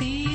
تیر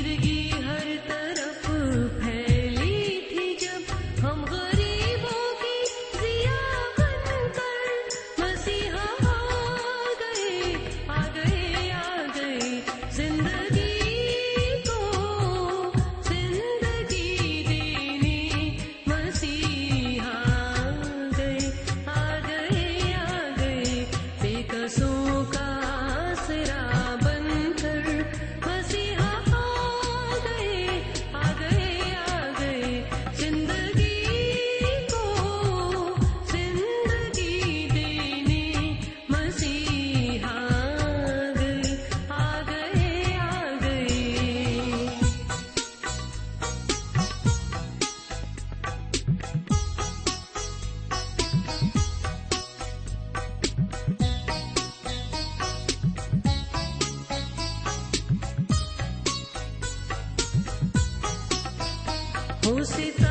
ہو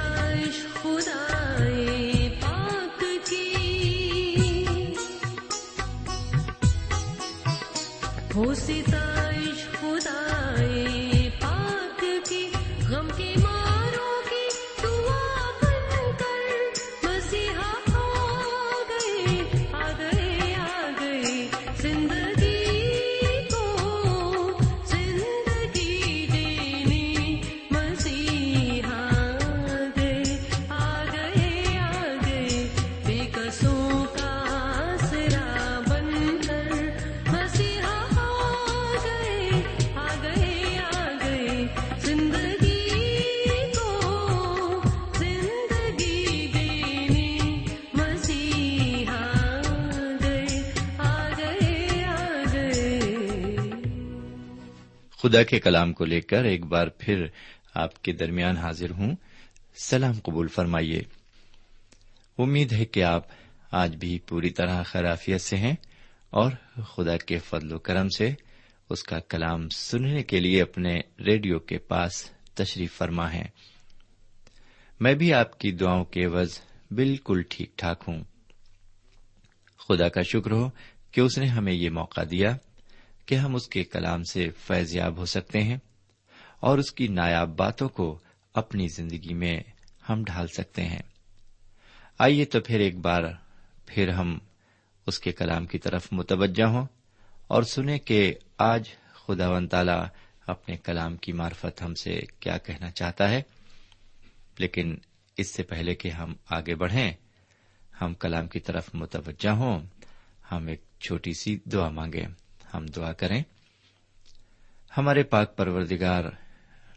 خدا کے کلام کو لے کر ایک بار پھر آپ کے درمیان حاضر ہوں۔ سلام قبول فرمائیے۔ امید ہے کہ آپ آج بھی پوری طرح خرافیت سے ہیں اور خدا کے فضل و کرم سے اس کا کلام سننے کے لیے اپنے ریڈیو کے پاس تشریف فرما ہے۔ میں بھی آپ کی دعاؤں کے عوض بالکل ٹھیک ٹھاک ہوں۔ خدا کا شکر ہو کہ اس نے ہمیں یہ موقع دیا۔ کہ ہم اس کے کلام سے فیض یاب ہو سکتے ہیں اور اس کی نایاب باتوں کو اپنی زندگی میں ہم ڈھال سکتے ہیں۔ آئیے تو پھر ایک بار پھر ہم اس کے کلام کی طرف متوجہ ہوں اور سنیں کہ آج خدا و تعالی اپنے کلام کی معرفت ہم سے کیا کہنا چاہتا ہے۔ لیکن اس سے پہلے کہ ہم آگے بڑھیں، ہم کلام کی طرف متوجہ ہوں، ہم ایک چھوٹی سی دعا مانگیں۔ ہم دعا کریں۔ ہمارے پاک پروردگار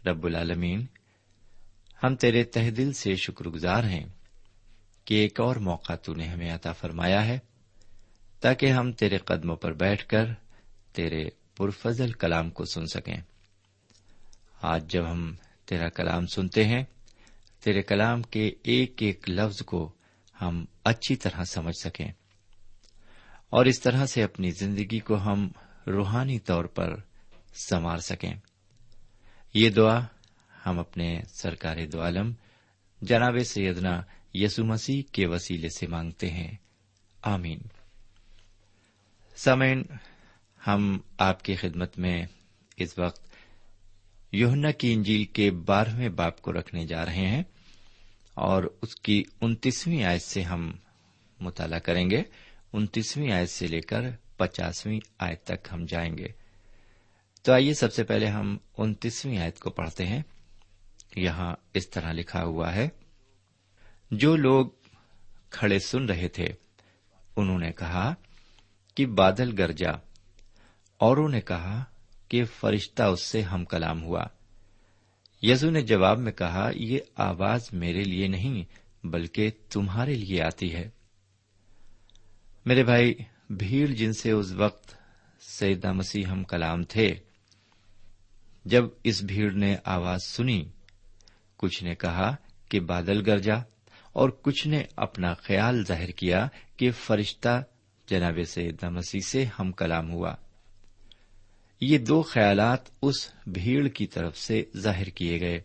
رب العالمین، ہم تیرے تہ دل سے شکر گزار ہیں کہ ایک اور موقع تو نے ہمیں عطا فرمایا ہے، تاکہ ہم تیرے قدموں پر بیٹھ کر تیرے پرفضل کلام کو سن سکیں۔ آج جب ہم تیرا کلام سنتے ہیں، تیرے کلام کے ایک ایک لفظ کو ہم اچھی طرح سمجھ سکیں۔ اور اس طرح سے اپنی زندگی کو ہم روحانی طور پر سنوار سکیں۔ یہ دعا ہم اپنے سرکار دو عالم جناب سیدنا یسو مسیح کے وسیلے سے مانگتے ہیں۔ آمین۔ سمین ہم آپ کی خدمت میں اس وقت یوہنا کی انجیل کے بارہویں باپ کو رکھنے جا رہے ہیں اور اس کی انتیسویں آیت سے ہم مطالعہ کریں گے۔ انتیسویں آیت سے لے کر پچاسویں آیت تک ہم جائیں گے۔ تو آئیے سب سے پہلے ہم انتیسویں آیت کو پڑھتے ہیں۔ یہاں اس طرح لکھا ہوا ہے، جو لوگ کھڑے سن رہے تھے، انہوں نے کہا کہ بادل گرجا اوروں نے کہا کہ فرشتہ اس سے ہم کلام ہوا۔ یزو نے جواب میں کہا، یہ آواز میرے لیے نہیں بلکہ تمہارے لیے آتی ہے۔ میرے بھائی، بھیڑ جن سے اس وقت سیدہ مسیح ہم کلام تھے، جب اس بھیڑ نے آواز سنی، کچھ نے کہا کہ بادل گرجا اور کچھ نے اپنا خیال ظاہر کیا کہ فرشتہ جناب سیدہ مسیح سے ہم کلام ہوا۔ یہ دو خیالات اس بھیڑ کی طرف سے ظاہر کیے گئے،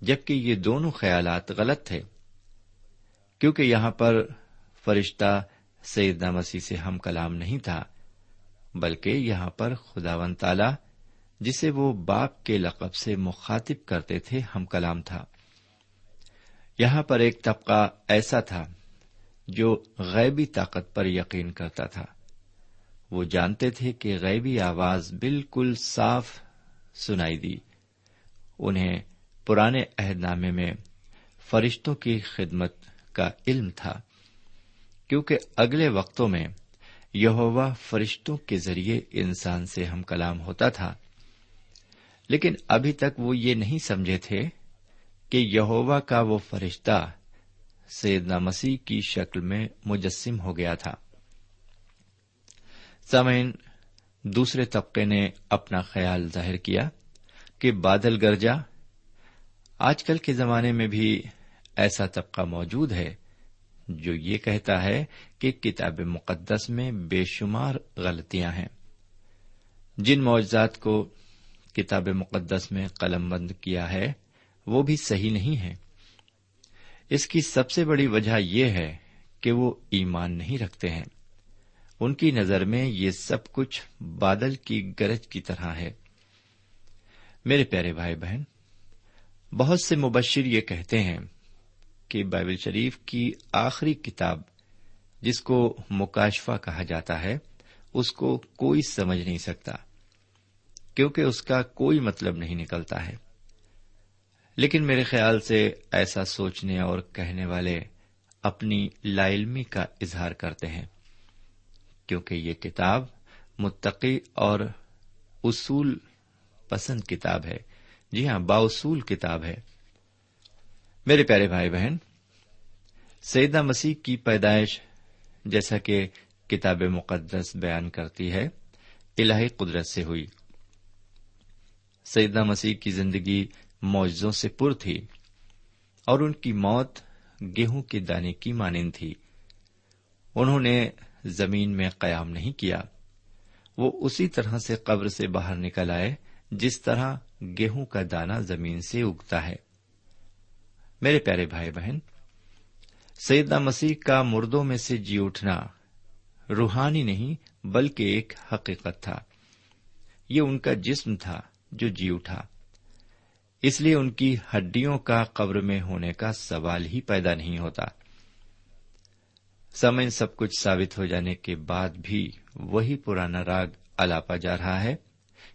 جبکہ یہ دونوں خیالات غلط تھے، کیونکہ یہاں پر فرشتہ سیدنا مسیح سے ہم کلام نہیں تھا، بلکہ یہاں پر خدا ون تالا جسے وہ باپ کے لقب سے مخاطب کرتے تھے، ہم کلام تھا۔ یہاں پر ایک طبقہ ایسا تھا جو غیبی طاقت پر یقین کرتا تھا۔ وہ جانتے تھے کہ غیبی آواز بالکل صاف سنائی دی۔ انہیں پرانے عہد نامے میں فرشتوں کی خدمت کا علم تھا۔ کیونکہ اگلے وقتوں میں یہوا فرشتوں کے ذریعے انسان سے ہم کلام ہوتا تھا۔ لیکن ابھی تک وہ یہ نہیں سمجھے تھے کہ یہوا کا وہ فرشتہ سیدنا مسیح کی شکل میں مجسم ہو گیا تھا۔ سمعین دوسرے طبقے نے اپنا خیال ظاہر کیا کہ بادل گرجا آج کل کے زمانے میں بھی ایسا طبقہ موجود ہے۔ جو یہ کہتا ہے کہ کتاب مقدس میں بے شمار غلطیاں ہیں۔ جن معجزات کو کتاب مقدس میں قلم بند کیا ہے، وہ بھی صحیح نہیں ہے اس کی سب سے بڑی وجہ یہ ہے کہ وہ ایمان نہیں رکھتے ہیں۔ ان کی نظر میں یہ سب کچھ بادل کی گرج کی طرح ہے۔ میرے پیارے بھائی بہن، بہت سے مبشر یہ کہتے ہیں کہ بائبل شریف کی آخری کتاب جس کو مکاشفہ کہا جاتا ہے، اس کو کوئی سمجھ نہیں سکتا، کیونکہ اس کا کوئی مطلب نہیں نکلتا ہے۔ لیکن میرے خیال سے ایسا سوچنے اور کہنے والے اپنی لا علمی کا اظہار کرتے ہیں، کیونکہ یہ کتاب متقی اور اصول پسند کتاب ہے۔ جی ہاں باصول کتاب ہے۔ میرے پیارے بھائی بہن سیدہ مسیح کی پیدائش جیسا کہ کتاب مقدس بیان کرتی ہے، الہی قدرت سے ہوئی۔ سیدہ مسیح کی زندگی معجزوں سے پر تھی اور ان کی موت گیہوں کے دانے کی مانند تھی۔ انہوں نے زمین میں قیام نہیں کیا۔ وہ اسی طرح سے قبر سے باہر نکل آئے، جس طرح گیہوں کا دانا زمین سے اگتا ہے۔ میرے پیارے بھائی بہن سیدہ مسیح کا مردوں میں سے جی اٹھنا روحانی نہیں بلکہ ایک حقیقت تھا۔ یہ ان کا جسم تھا جو جی اٹھا۔ اس لیے ان کی ہڈیوں کا قبر میں ہونے کا سوال ہی پیدا نہیں ہوتا۔ سمے سب کچھ ثابت ہو جانے کے بعد بھی وہی پرانا راگ الاپا جا رہا ہے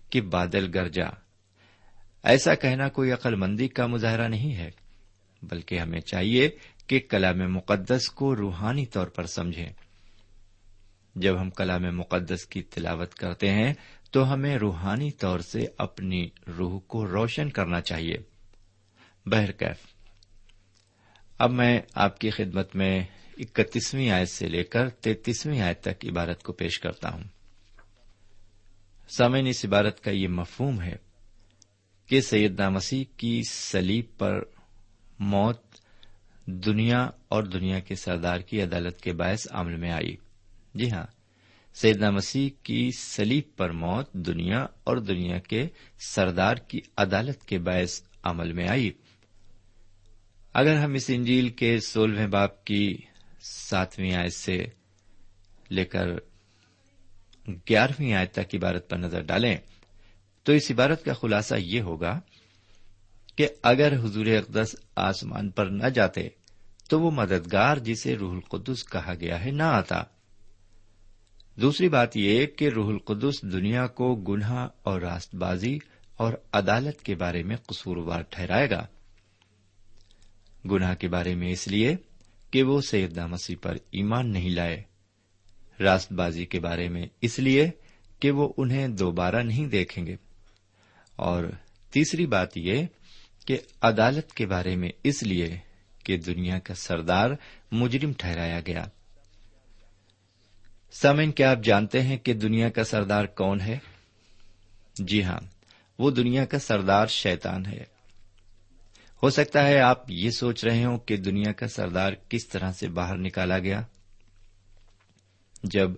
کہ بادل گرجا ایسا کہنا کوئی عقل مندی کا مظاہرہ نہیں ہے۔ بلکہ ہمیں چاہیے کہ کلام مقدس کو روحانی طور پر سمجھیں۔ جب ہم کلام مقدس کی تلاوت کرتے ہیں، تو ہمیں روحانی طور سے اپنی روح کو روشن کرنا چاہیے۔ بہرکیف اب میں آپ کی خدمت میں اکتیسویں آیت سے لے کر تینتیسویں آیت تک عبارت کو پیش کرتا ہوں۔ سامعین، اس عبارت کا یہ مفہوم ہے کہ سیدنا مسیح کی سلیب پر موت دنیا اور دنیا کے سردار کی عدالت کے باعث عمل میں آئی۔ جی ہاں سیدنا مسیح کی سلیب پر موت دنیا اور دنیا کے سردار کی عدالت کے باعث عمل میں آئی۔ اگر ہم اس انجیل کے سولہویں باپ کی ساتویں آیت سے لے کر گیارہویں آیت تک عبارت پر نظر ڈالیں، تو اس عبارت کا خلاصہ یہ ہوگا کہ اگر حضور اقدس آسمان پر نہ جاتے تو وہ مددگار جسے روح القدس کہا گیا ہے نہ آتا۔ دوسری بات یہ کہ روح القدس دنیا کو گناہ اور راست بازی اور عدالت کے بارے میں قصوروار ٹھہرائے گا۔ گناہ کے بارے میں اس لیے کہ وہ سیدنا مسیح پر ایمان نہیں لائے۔ راست بازی کے بارے میں اس لیے کہ وہ انہیں دوبارہ نہیں دیکھیں گے۔ اور تیسری بات یہ کہ عدالت کے بارے میں اس لیے کہ دنیا کا سردار مجرم ٹھہرایا گیا۔ سمن کیا آپ جانتے ہیں کہ دنیا کا سردار کون ہے؟ جی ہاں وہ دنیا کا سردار شیطان ہے۔ ہو سکتا ہے آپ یہ سوچ رہے ہوں کہ دنیا کا سردار کس طرح سے باہر نکالا گیا۔ جب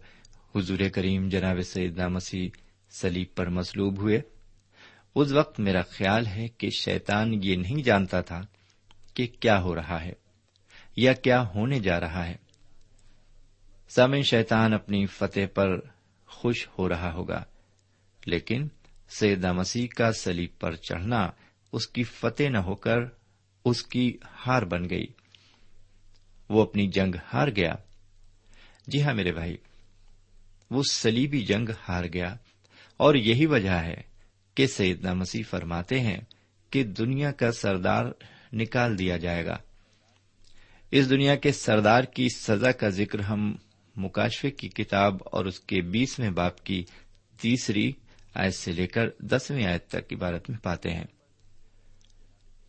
حضور کریم جناب سیدنا مسیح سلیب پر مسلوب ہوئے اس وقت میرا خیال ہے کہ شیطان یہ نہیں جانتا تھا کہ کیا ہو رہا ہے یا کیا ہونے جا رہا ہے۔ سامع شیطان اپنی فتح پر خوش ہو رہا ہوگا، لیکن سیدہ مسیح کا سلیب پر چڑھنا، اس کی فتح نہ ہو کر اس کی ہار بن گئی۔ وہ اپنی جنگ ہار گیا۔ جی ہاں میرے بھائی، وہ سلیبی جنگ ہار گیا اور یہی وجہ ہے کہ سیدنا مسیح فرماتے ہیں کہ دنیا کا سردار نکال دیا جائے گا۔ اس دنیا کے سردار کی سزا کا ذکر ہم مکاشفے کی کتاب اور اس کے بیسویں باپ کی تیسری آیت سے لے کر دسویں آیت تک عبارت میں پاتے ہیں۔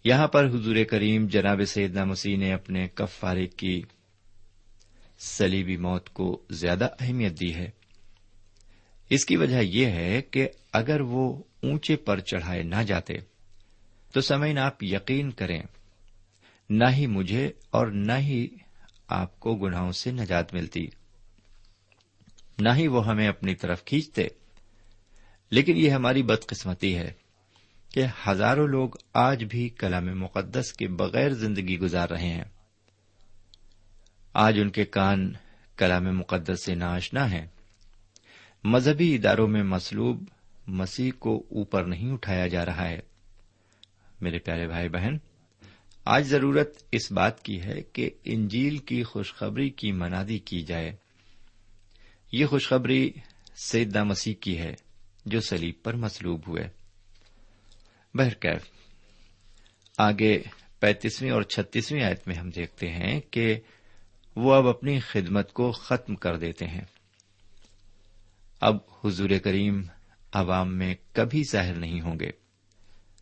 یہاں پر حضور کریم جناب سیدنا مسیح نے اپنے کفارے کی سلیبی موت کو زیادہ اہمیت دی ہے۔ اس کی وجہ یہ ہے کہ اگر وہ اونچے پر چڑھائے نہ جاتے، تو سمعین آپ یقین کریں، نہ ہی مجھے اور نہ ہی آپ کو گناہوں سے نجات ملتی۔ نہ ہی وہ ہمیں اپنی طرف کھینچتے۔ لیکن یہ ہماری بدقسمتی ہے کہ ہزاروں لوگ آج بھی کلام مقدس کے بغیر زندگی گزار رہے ہیں۔ آج ان کے کان کلام مقدس سے ناشنا ہیں۔ مذہبی اداروں میں مسلوب مسیح کو اوپر نہیں اٹھایا جا رہا ہے۔ میرے پیارے بھائی بہن، آج ضرورت اس بات کی ہے کہ انجیل کی خوشخبری کی منادی کی جائے۔ یہ خوشخبری سیدہ مسیح کی ہے، جو سلیب پر مسلوب ہوئے۔ بہرکیف آگے پینتیسویں اور چھتیسویں آیت میں ہم دیکھتے ہیں کہ وہ اب اپنی خدمت کو ختم کر دیتے ہیں۔ اب حضور کریم عوام میں کبھی ظاہر نہیں ہوں گے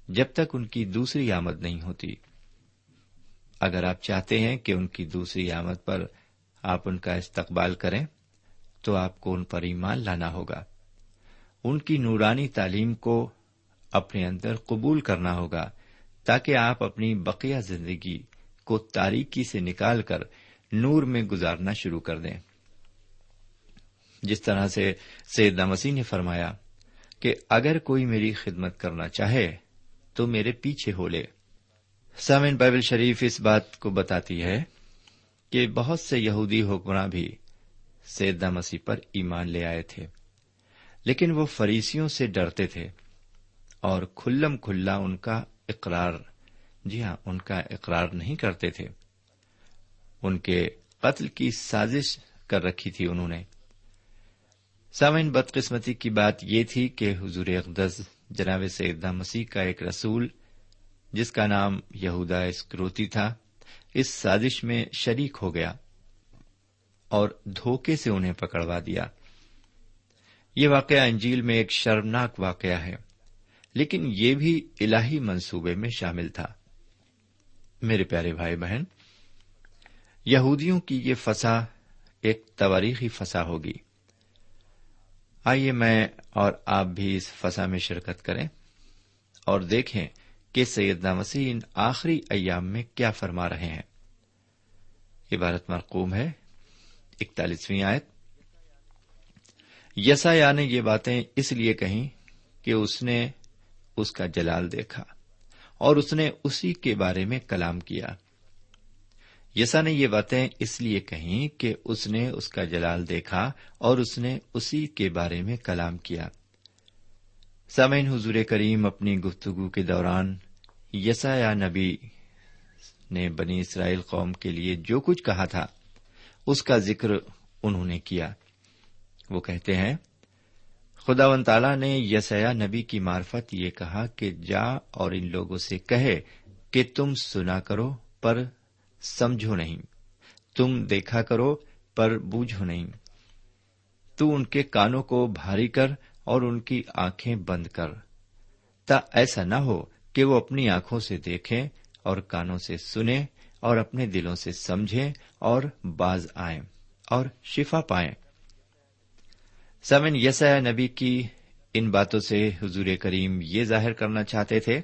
جب تک ان کی دوسری آمد نہیں ہوتی۔ اگر آپ چاہتے ہیں کہ ان کی دوسری آمد پر آپ ان کا استقبال کریں، تو آپ کو ان پر ایمان لانا ہوگا۔ ان کی نورانی تعلیم کو اپنے اندر قبول کرنا ہوگا، تاکہ آپ اپنی بقیہ زندگی کو تاریکی سے نکال کر نور میں گزارنا شروع کر دیں۔ جس طرح سے سیدنا مسیح نے فرمایا کہ اگر کوئی میری خدمت کرنا چاہے تو میرے پیچھے ہو لے۔ سامن بائبل شریف اس بات کو بتاتی ہے کہ بہت سے یہودی حکمراں بھی سیدہ مسیح پر ایمان لے آئے تھے، لیکن وہ فریسیوں سے ڈرتے تھے اور کھلم کھلا ان کا اقرار جی ہاں ان کا اقرار نہیں کرتے تھے۔ ان کے قتل کی سازش کر رکھی تھی انہوں نے۔ سامعین، بدقسمتی کی بات یہ تھی کہ حضور اقدس جناب سیدہ مسیح کا ایک رسول، جس کا نام یہودا اسکروتی تھا، اس سازش میں شریک ہو گیا اور دھوکے سے انہیں پکڑوا دیا۔ یہ واقعہ انجیل میں ایک شرمناک واقعہ ہے، لیکن یہ بھی الہی منصوبے میں شامل تھا۔ میرے پیارے بھائی بہن، یہودیوں کی یہ فسا ایک تواریخی فسا ہوگی۔ آئیے میں اور آپ بھی اس فسا میں شرکت کریں اور دیکھیں کہ سیدنا مسیح ان آخری ایام میں کیا فرما رہے ہیں۔ عبارت مرقوم ہے، اکتالیسویں آیت۔ یسایا نے یہ باتیں اس لیے کہیں کہ اس نے اس کا جلال دیکھا اور اس نے اسی کے بارے میں کلام کیا۔ یسا نے یہ باتیں اس لیے کہیں کہ اس نے اس کا جلال دیکھا اور اس نے اسی کے بارے میں کلام کیا۔ سامعین، حضور کریم اپنی گفتگو کے دوران یسا یا نبی نے بنی اسرائیل قوم کے لیے جو کچھ کہا تھا، اس کا ذکر انہوں نے کیا۔ وہ کہتے ہیں، خدا و تعالی نے یسیا نبی کی مارفت یہ کہا کہ جا اور ان لوگوں سے کہے کہ تم سنا کرو، پر سمجھو نہیں۔ تم دیکھا کرو پر بوجھو نہیں۔ تو ان کے کانوں کو بھاری کر اور ان کی آنکھیں بند کر۔ تا ایسا نہ ہو کہ وہ اپنی آنکھوں سے دیکھیں اور کانوں سے سنیں اور اپنے دلوں سے سمجھیں اور باز آئیں اور شفا پائیں۔ سمن یسیا نبی کی ان باتوں سے حضور کریم یہ ظاہر کرنا چاہتے تھے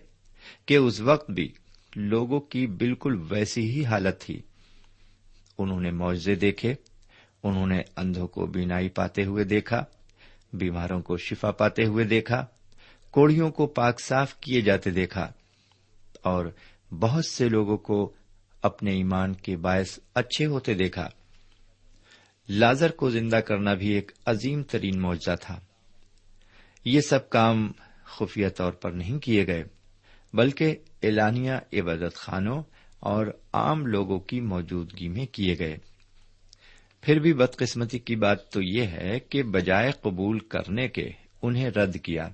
کہ اس وقت بھی لوگوں کی بالکل ویسی ہی حالت تھی۔ انہوں نے معاوضے دیکھے، انہوں نے اندھوں کو بینائی پاتے ہوئے دیکھا، بیماروں کو شفا پاتے ہوئے دیکھا، کوڑیوں کو پاک صاف کیے جاتے دیکھا، اور بہت سے لوگوں کو اپنے ایمان کے باعث اچھے ہوتے دیکھا۔ لازر کو زندہ کرنا بھی ایک عظیم ترین معاوضہ تھا۔ یہ سب کام خفیہ طور پر نہیں کیے گئے۔ بلکہ اعلانیہ عبادت خانوں اور عام لوگوں کی موجودگی میں کیے گئے۔ پھر بھی بدقسمتی کی بات تو یہ ہے کہ بجائے قبول کرنے کے انہیں رد کیا۔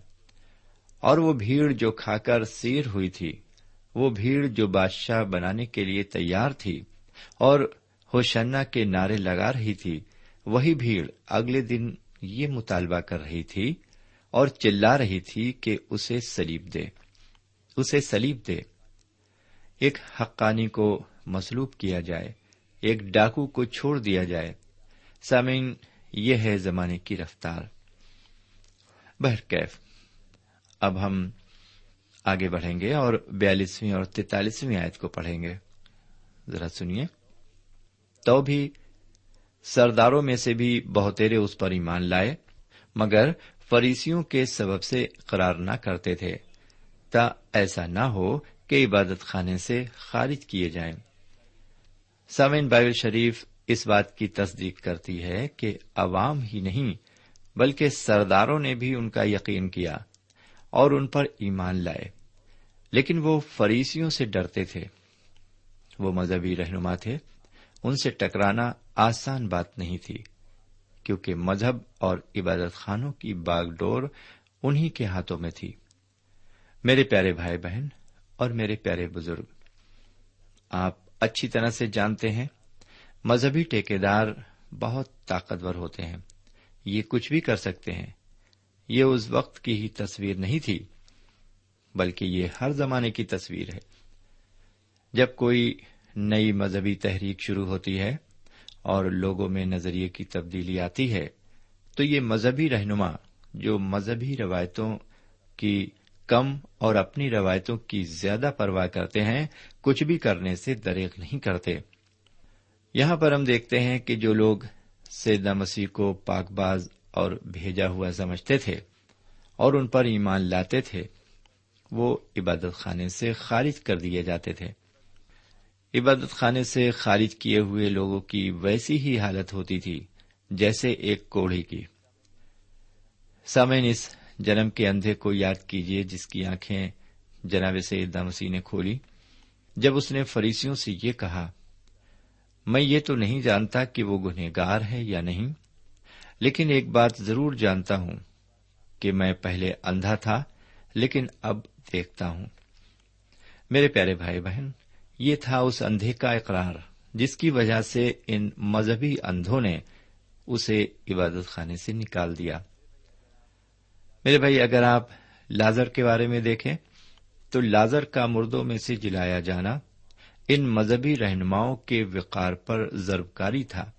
اور وہ بھیڑ جو کھا کر سیر ہوئی تھی، وہ بھیڑ جو بادشاہ بنانے کے لیے تیار تھی اور ہوشنا کے نعرے لگا رہی تھی، وہی بھیڑ اگلے دن یہ مطالبہ کر رہی تھی اور چلا رہی تھی کہ اسے سلیب دے۔ اسے سلیب دے۔ ایک حقانی کو مسلوب کیا جائے، ایک ڈاکو کو چھوڑ دیا جائے۔ سامعین، یہ ہے زمانے کی رفتار۔ بہرکیف اب ہم آگے بڑھیں گے اور بیالیسویں اور تینتالیسویں آیت کو پڑھیں گے۔ ذرا سنیے۔ تو بھی سرداروں میں سے بھی بہتےرے اس پر ایمان لائے، مگر فریسیوں کے سبب سے قرار نہ کرتے تھے۔ تا ایسا نہ ہو کہ عبادت خانے سے خارج کیے جائیں۔ سامعین، بائبل شریف اس بات کی تصدیق کرتی ہے کہ عوام ہی نہیں، بلکہ سرداروں نے بھی ان کا یقین کیا اور ان پر ایمان لائے۔ لیکن وہ فریسیوں سے ڈرتے تھے۔ وہ مذہبی رہنما تھے۔ ان سے ٹکرانا آسان بات نہیں تھی، کیونکہ مذہب اور عبادت خانوں کی باغ ڈور انہیں کے ہاتھوں میں تھی۔ میرے پیارے بھائی بہن اور میرے پیارے بزرگ، آپ اچھی طرح سے جانتے ہیں، مذہبی ٹھیکیدار بہت طاقتور ہوتے ہیں، یہ کچھ بھی کر سکتے ہیں۔ یہ اس وقت کی ہی تصویر نہیں تھی، بلکہ یہ ہر زمانے کی تصویر ہے۔ جب کوئی نئی مذہبی تحریک شروع ہوتی ہے اور لوگوں میں نظریے کی تبدیلی آتی ہے، تو یہ مذہبی رہنما جو مذہبی روایتوں کی کم اور اپنی روایتوں کی زیادہ پرواہ کرتے ہیں، کچھ بھی کرنے سے دریغ نہیں کرتے۔ یہاں پر ہم دیکھتے ہیں کہ جو لوگ سیدہ مسیح کو پاک باز اور بھیجا ہوا سمجھتے تھے اور ان پر ایمان لاتے تھے، وہ عبادت خانے سے خارج کر دیے جاتے تھے۔ عبادت خانے سے خارج کیے ہوئے لوگوں کی ویسی ہی حالت ہوتی تھی، جیسے ایک کوڑی کی۔ سامعین، اس جنم کے اندھے کو یاد کیجیے جس کی آنکھیں جناب سیدہ مسیح نے کھولی۔ جب اس نے فریسیوں سے یہ کہا، میں یہ تو نہیں جانتا کہ وہ گنہگار ہے یا نہیں، لیکن ایک بات ضرور جانتا ہوں کہ میں پہلے اندھا تھا، لیکن اب دیکھتا ہوں۔ میرے پیارے بھائی بہن، یہ تھا اس اندھے کا اقرار، جس کی وجہ سے ان مذہبی اندھوں نے اسے عبادت خانے سے نکال دیا۔ میرے بھائی، اگر آپ لازر کے بارے میں دیکھیں، تو لازر کا مردوں میں سے جلایا جانا ان مذہبی رہنماؤں کے وقار پر ضربکاری تھا۔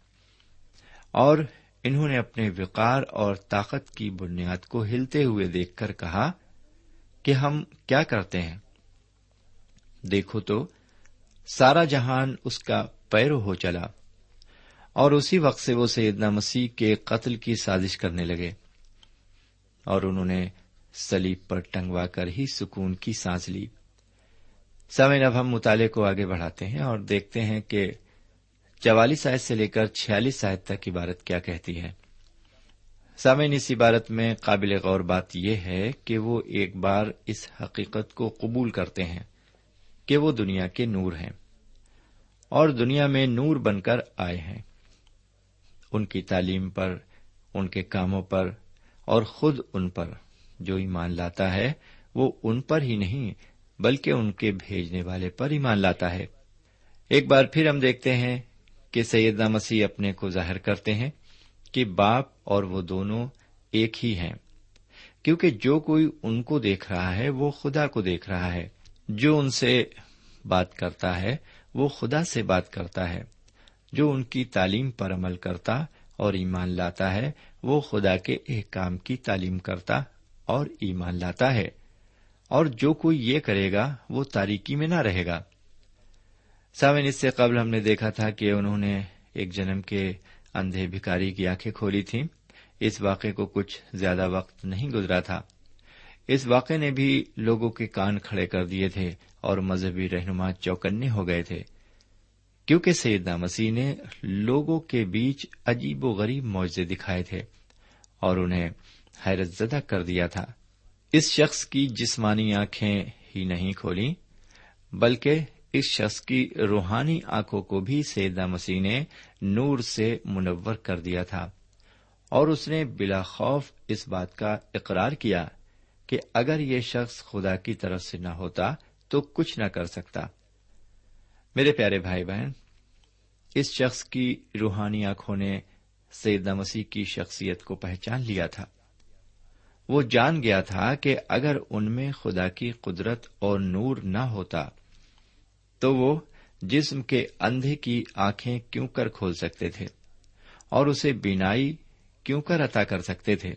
اور انہوں نے اپنے وقار اور طاقت کی بنیاد کو ہلتے ہوئے دیکھ کر کہا کہ ہم کیا کرتے ہیں۔ دیکھو تو، سارا جہان اس کا پیرو ہو چلا اور اسی وقت سے وہ سیدنا مسیح کے قتل کی سازش کرنے لگے۔ اور انہوں نے سلیب پر ٹنگوا کر ہی سکون کی سانس لی۔ سمے اب ہم مطالعے کو آگے بڑھاتے ہیں اور دیکھتے ہیں کہ چوالیس آیت سے لے کر چھیالیس آیت تک عبارت کیا کہتی ہے۔ سامعین، اس عبارت میں قابل غور بات یہ ہے کہ وہ ایک بار اس حقیقت کو قبول کرتے ہیں کہ وہ دنیا کے نور ہیں اور دنیا میں نور بن کر آئے ہیں۔ ان کی تعلیم پر، ان کے کاموں پر اور خود ان پر جو ایمان لاتا ہے، وہ ان پر ہی نہیں، بلکہ ان کے بھیجنے والے پر ایمان لاتا ہے۔ ایک بار پھر ہم دیکھتے ہیں کہ سیدہ مسیح اپنے کو ظاہر کرتے ہیں کہ باپ اور وہ دونوں ایک ہی ہیں۔ کیونکہ جو کوئی ان کو دیکھ رہا ہے، وہ خدا کو دیکھ رہا ہے۔ جو ان سے بات کرتا ہے، وہ خدا سے بات کرتا ہے۔ جو ان کی تعلیم پر عمل کرتا اور ایمان لاتا ہے، وہ خدا کے ایک کام کی تعلیم کرتا اور ایمان لاتا ہے۔ اور جو کوئی یہ کرے گا، وہ تاریکی میں نہ رہے گا۔ ساون اس سے قبل ہم نے دیکھا تھا کہ انہوں نے ایک جنم کے اندھے بھکاری کی آنکھیں کھولی تھیں۔ اس واقعے کو کچھ زیادہ وقت نہیں گزرا تھا۔ اس واقعے نے بھی لوگوں کے کان کھڑے کر دیے تھے اور مذہبی رہنما چوکنے ہو گئے تھے۔ کیونکہ سیدنا مسیح نے لوگوں کے بیچ عجیب و غریب معاوضے دکھائے تھے اور انہیں حیرت زدہ کر دیا تھا۔ اس شخص کی جسمانی آنکھیں ہی نہیں کھولی، بلکہ اس شخص کی روحانی آنکھوں کو بھی سیدہ مسیح نے نور سے منور کر دیا تھا۔ اور اس نے بلا خوف اس بات کا اقرار کیا کہ اگر یہ شخص خدا کی طرف سے نہ ہوتا تو کچھ نہ کر سکتا۔ میرے پیارے بھائی بہن، اس شخص کی روحانی آنکھوں نے سیدہ مسیح کی شخصیت کو پہچان لیا تھا۔ وہ جان گیا تھا کہ اگر ان میں خدا کی قدرت اور نور نہ ہوتا، تو وہ جسم کے اندھے کی آنکھیں کیوں کر کھول سکتے تھے اور اسے بینائی کیوں کر عطا کر سکتے تھے؟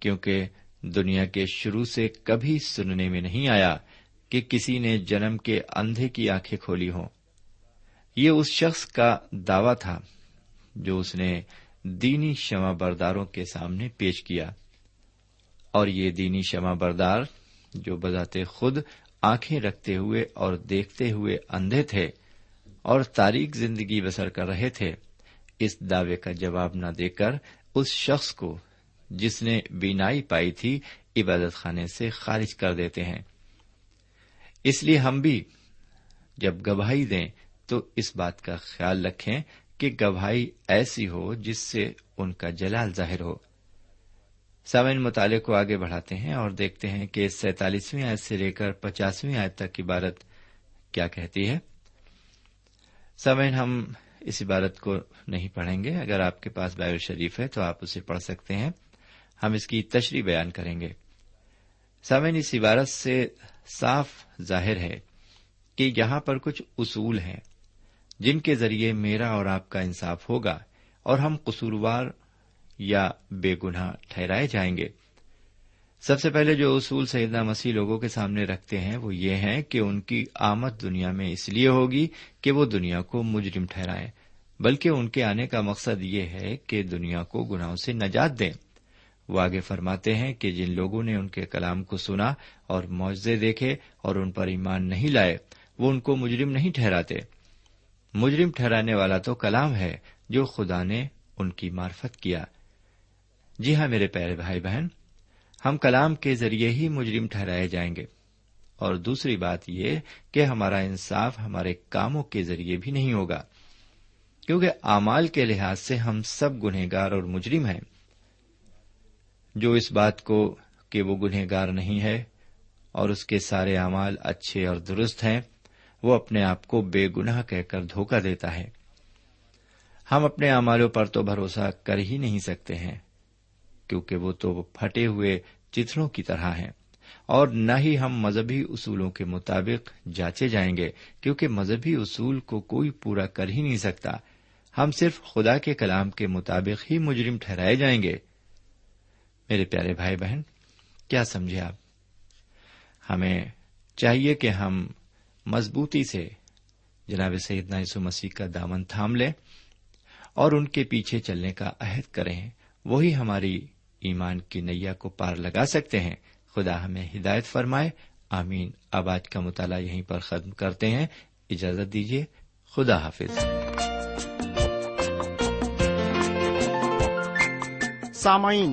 کیونکہ دنیا کے شروع سے کبھی سننے میں نہیں آیا کہ کسی نے جنم کے اندھے کی آنکھیں کھولی ہوں۔ یہ اس شخص کا دعوی تھا جو اس نے دینی شمع برداروں کے سامنے پیش کیا۔ اور یہ دینی شمع بردار جو بذات خود آنکھیں رکھتے ہوئے اور دیکھتے ہوئے اندھے تھے اور تاریخ زندگی بسر کر رہے تھے، اس دعوے کا جواب نہ دے کر اس شخص کو جس نے بینائی پائی تھی، عبادت خانے سے خارج کر دیتے ہیں۔ اس لیے ہم بھی جب گواہی دیں تو اس بات کا خیال رکھیں کہ گواہی ایسی ہو جس سے ان کا جلال ظاہر ہو۔ سامعین مطالعے کو آگے بڑھاتے ہیں اور دیکھتے ہیں کہ سینتالیسویں آیت سے لے کر پچاسویں آیت تک عبارت کیا کہتی ہے۔ سامعین، ہم اس عبارت کو نہیں پڑھیں گے۔ اگر آپ کے پاس بائبل شریف ہے تو آپ اسے پڑھ سکتے ہیں۔ ہم اس کی تشریح بیان کریں گے۔ سامعین، اس عبارت سے صاف ظاہر ہے کہ یہاں پر کچھ اصول ہیں جن کے ذریعے میرا اور آپ کا انصاف ہوگا اور ہم قصوروار یا بے گناہ ٹھہرائے جائیں گے۔ سب سے پہلے جو اصول سیدنا مسیح لوگوں کے سامنے رکھتے ہیں وہ یہ ہے کہ ان کی آمد دنیا میں اس لیے ہوگی کہ وہ دنیا کو مجرم ٹھہرائیں، بلکہ ان کے آنے کا مقصد یہ ہے کہ دنیا کو گناہوں سے نجات دیں۔ وہ آگے فرماتے ہیں کہ جن لوگوں نے ان کے کلام کو سنا اور معاوضے دیکھے اور ان پر ایمان نہیں لائے، وہ ان کو مجرم نہیں ٹھہراتے۔ مجرم ٹھہرانے والا تو کلام ہے جو خدا نے ان کی مارفت کیا۔ جی ہاں میرے پیارے بھائی بہن، ہم کلام کے ذریعے ہی مجرم ٹھہرائے جائیں گے۔ اور دوسری بات یہ کہ ہمارا انصاف ہمارے کاموں کے ذریعے بھی نہیں ہوگا، کیونکہ اعمال کے لحاظ سے ہم سب گنہگار اور مجرم ہیں۔ جو اس بات کو کہ وہ گنہگار نہیں ہے اور اس کے سارے اعمال اچھے اور درست ہیں، وہ اپنے آپ کو بے گناہ کہہ کر دھوکہ دیتا ہے۔ ہم اپنے اعمالوں پر تو بھروسہ کر ہی نہیں سکتے ہیں، کیونکہ وہ تو پھٹے ہوئے چتروں کی طرح ہیں۔ اور نہ ہی ہم مذہبی اصولوں کے مطابق جانچے جائیں گے، کیونکہ مذہبی اصول کو کوئی پورا کر ہی نہیں سکتا۔ ہم صرف خدا کے کلام کے مطابق ہی مجرم ٹھہرائے جائیں گے۔ میرے پیارے بھائی بہن، کیا سمجھے آپ؟ ہمیں چاہیے کہ ہم مضبوطی سے جناب سیدنا یسو مسیح کا دامن تھام لیں اور ان کے پیچھے چلنے کا عہد کریں۔ وہی ہماری ایمان کی نیا کو پار لگا سکتے ہیں۔ خدا ہمیں ہدایت فرمائے۔ آمین۔ اب آج کا مطالعہ یہیں پر ختم کرتے ہیں۔ اجازت دیجیے خدا حافظ۔ سامعین